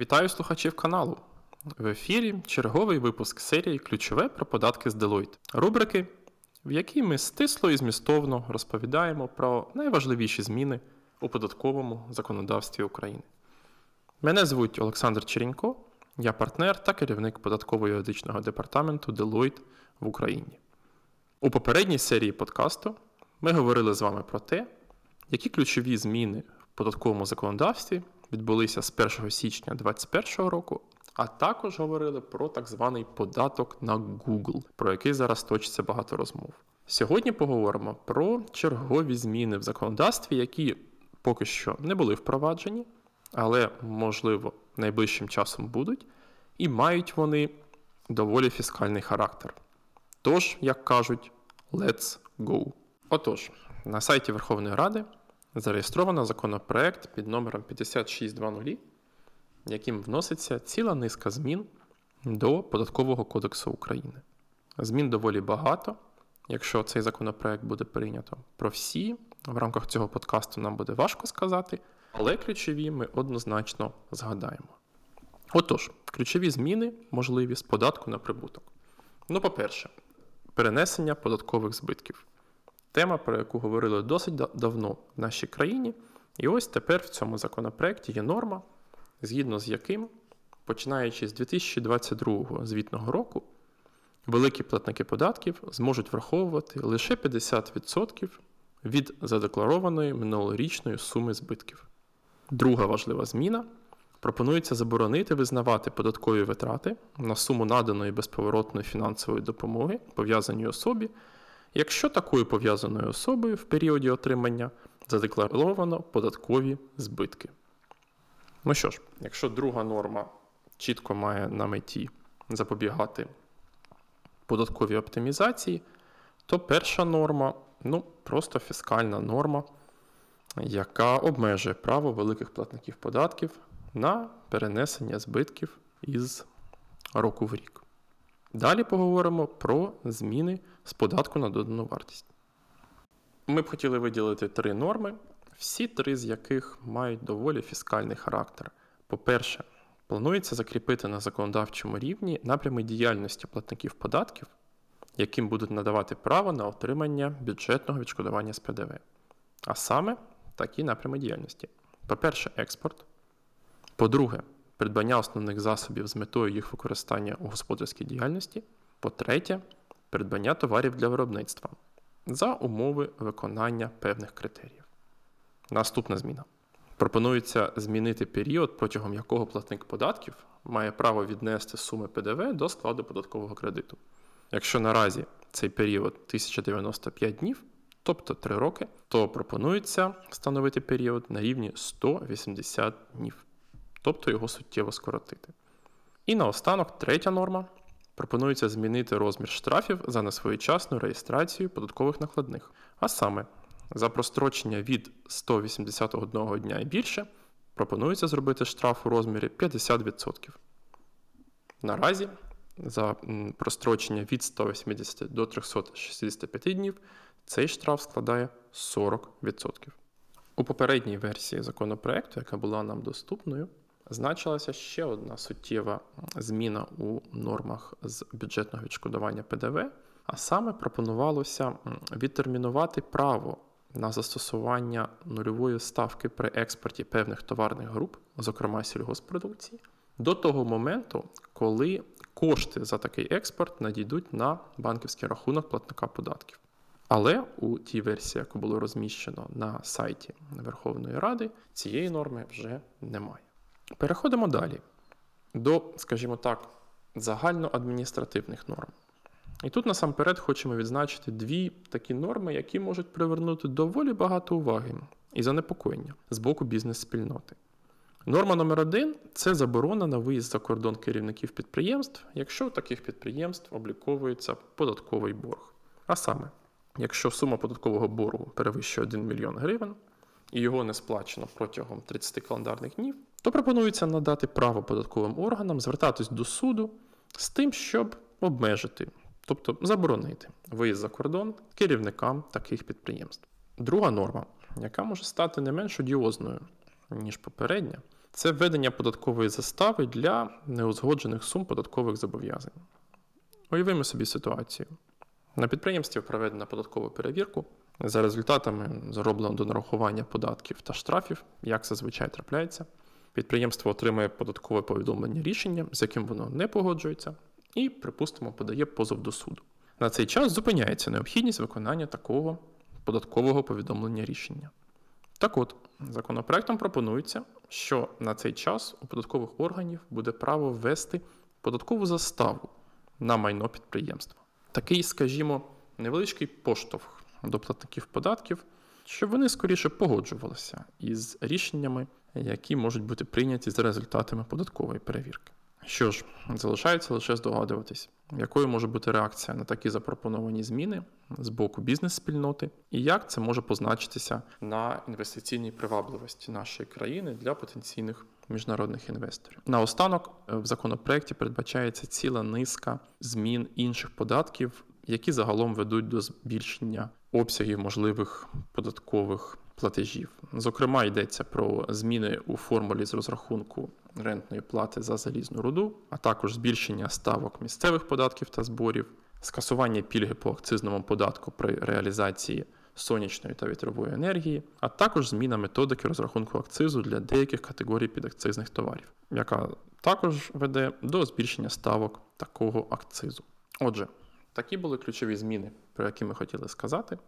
Вітаю слухачів каналу. В ефірі черговий випуск серії Ключове про податки з Deloitte. Рубрики, в якій ми стисло і змістовно розповідаємо про найважливіші зміни у податковому законодавстві України. Мене звуть Олександр Черенько, я партнер та керівник податково-юридичного департаменту Deloitte в Україні. У попередній серії подкасту ми говорили з вами про те, які ключові зміни в податковому законодавстві відбулися з 1 січня 2021 року, а також говорили про так званий податок на Google, про який зараз точиться багато розмов. Сьогодні поговоримо про чергові зміни в законодавстві, які поки що не були впроваджені, але, можливо, найближчим часом будуть, і мають вони доволі фіскальний характер. Тож, як кажуть, let's go. Отож, на сайті Верховної Ради зареєстровано законопроект під номером 5620, яким вноситься ціла низка змін до Податкового кодексу України. Змін доволі багато. Якщо цей законопроект буде прийнято про всі, в рамках цього подкасту нам буде важко сказати, але ключові ми однозначно згадаємо. Отож, ключові зміни можливі з податку на прибуток. Ну, по-перше, перенесення податкових збитків. Тема, про яку говорили досить давно в нашій країні. І ось тепер в цьому законопроекті є норма, згідно з яким, починаючи з 2022 звітного року, великі платники податків зможуть враховувати лише 50% від задекларованої минулорічної суми збитків. Друга важлива зміна. Пропонується заборонити визнавати податкові витрати на суму наданої безповоротної фінансової допомоги пов'язаній особі, якщо такою пов'язаною особою в періоді отримання задекларовано податкові збитки. Ну що ж, якщо друга норма чітко має на меті запобігати податковій оптимізації, то перша норма ну, просто фіскальна норма, яка обмежує право великих платників податків на перенесення збитків із року в рік. Далі поговоримо про зміни з податку на додану вартість. Ми б хотіли виділити три норми, всі три з яких мають доволі фіскальний характер. По-перше, планується закріпити на законодавчому рівні напрями діяльності платників податків, яким будуть надавати право на отримання бюджетного відшкодування з ПДВ. А саме такі напрями діяльності. По-перше, експорт. По-друге, придбання основних засобів з метою їх використання у господарській діяльності. По-третє, придбання товарів для виробництва за умови виконання певних критеріїв. Наступна зміна. Пропонується змінити період, протягом якого платник податків має право віднести суми ПДВ до складу податкового кредиту. Якщо наразі цей період 1095 днів, тобто 3 роки, то пропонується встановити період на рівні 180 днів, тобто його суттєво скоротити. І наостанок третя норма. Пропонується змінити розмір штрафів за несвоєчасну реєстрацію податкових накладних, а саме за прострочення від 181 дня і більше пропонується зробити штраф у розмірі 50%. Наразі за прострочення від 180 до 365 днів цей штраф складає 40%. У попередній версії законопроекту, яка була нам доступною, значилася ще одна суттєва зміна у нормах з бюджетного відшкодування ПДВ, а саме пропонувалося відтермінувати право на застосування нульової ставки при експорті певних товарних груп, зокрема сільгоспродукції, до того моменту, коли кошти за такий експорт надійдуть на банківський рахунок платника податків. Але у тій версії, яку було розміщено на сайті Верховної Ради, цієї норми вже немає. Переходимо далі до, скажімо так, загальноадміністративних норм. І тут насамперед хочемо відзначити дві такі норми, які можуть привернути доволі багато уваги і занепокоєння з боку бізнес-спільноти. Норма номер один це заборона на виїзд за кордон керівників підприємств, якщо у таких підприємств обліковується податковий борг. А саме, якщо сума податкового боргу перевищує 1 мільйон гривень і його не сплачено протягом 30 календарних днів, то пропонується надати право податковим органам звертатись до суду з тим, щоб обмежити, тобто заборонити виїзд за кордон керівникам таких підприємств. Друга норма, яка може стати не менш одіозною, ніж попередня, це введення податкової застави для неузгоджених сум податкових зобов'язань. Уявимо собі ситуацію. На підприємстві проведена податкова перевірку. За результатами зроблено до нарахування податків та штрафів, як зазвичай трапляється. Підприємство отримує податкове повідомлення рішення, з яким воно не погоджується, і, припустимо, подає позов до суду. На цей час зупиняється необхідність виконання такого податкового повідомлення рішення. Так от, законопроектом пропонується, що на цей час у податкових органів буде право ввести податкову заставу на майно підприємства. Такий, скажімо, невеличкий поштовх до платників податків, щоб вони скоріше погоджувалися із рішеннями, які можуть бути прийняті за результатами податкової перевірки. Що ж, залишається лише здогадуватись, якою може бути реакція на такі запропоновані зміни з боку бізнес-спільноти, і як це може позначитися на інвестиційній привабливості нашої країни для потенційних міжнародних інвесторів. Наостанок е, в законопроекті передбачається ціла низка змін інших податків, які загалом ведуть до збільшення обсягів можливих податкових платежів. Зокрема, йдеться про зміни у формулі з розрахунку рентної плати за залізну руду, а також збільшення ставок місцевих податків та зборів, скасування пільги по акцизному податку при реалізації сонячної та вітрової енергії, а також зміна методики розрахунку акцизу для деяких категорій підакцизних товарів, яка також веде до збільшення ставок такого акцизу. Отже, такі були ключові зміни, про які ми хотіли сказати.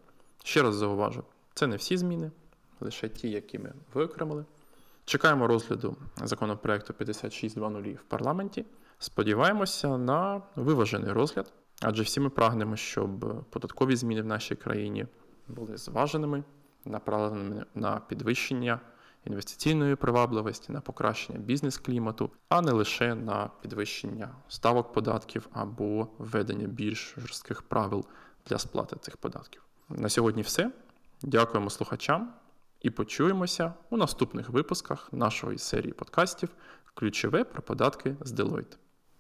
Ще раз зауважу, це не всі зміни, лише ті, які ми виокремили. Чекаємо розгляду законопроекту 56.2.0 в парламенті. Сподіваємося на виважений розгляд, адже всі ми прагнемо, щоб податкові зміни в нашій країні були зваженими, направленими на підвищення інвестиційної привабливості, на покращення бізнес-клімату, а не лише на підвищення ставок податків або введення більш жорстких правил для сплати цих податків. На сьогодні все. Дякуємо слухачам і почуємося у наступних випусках нашої серії подкастів Ключове про податки з Deloitte.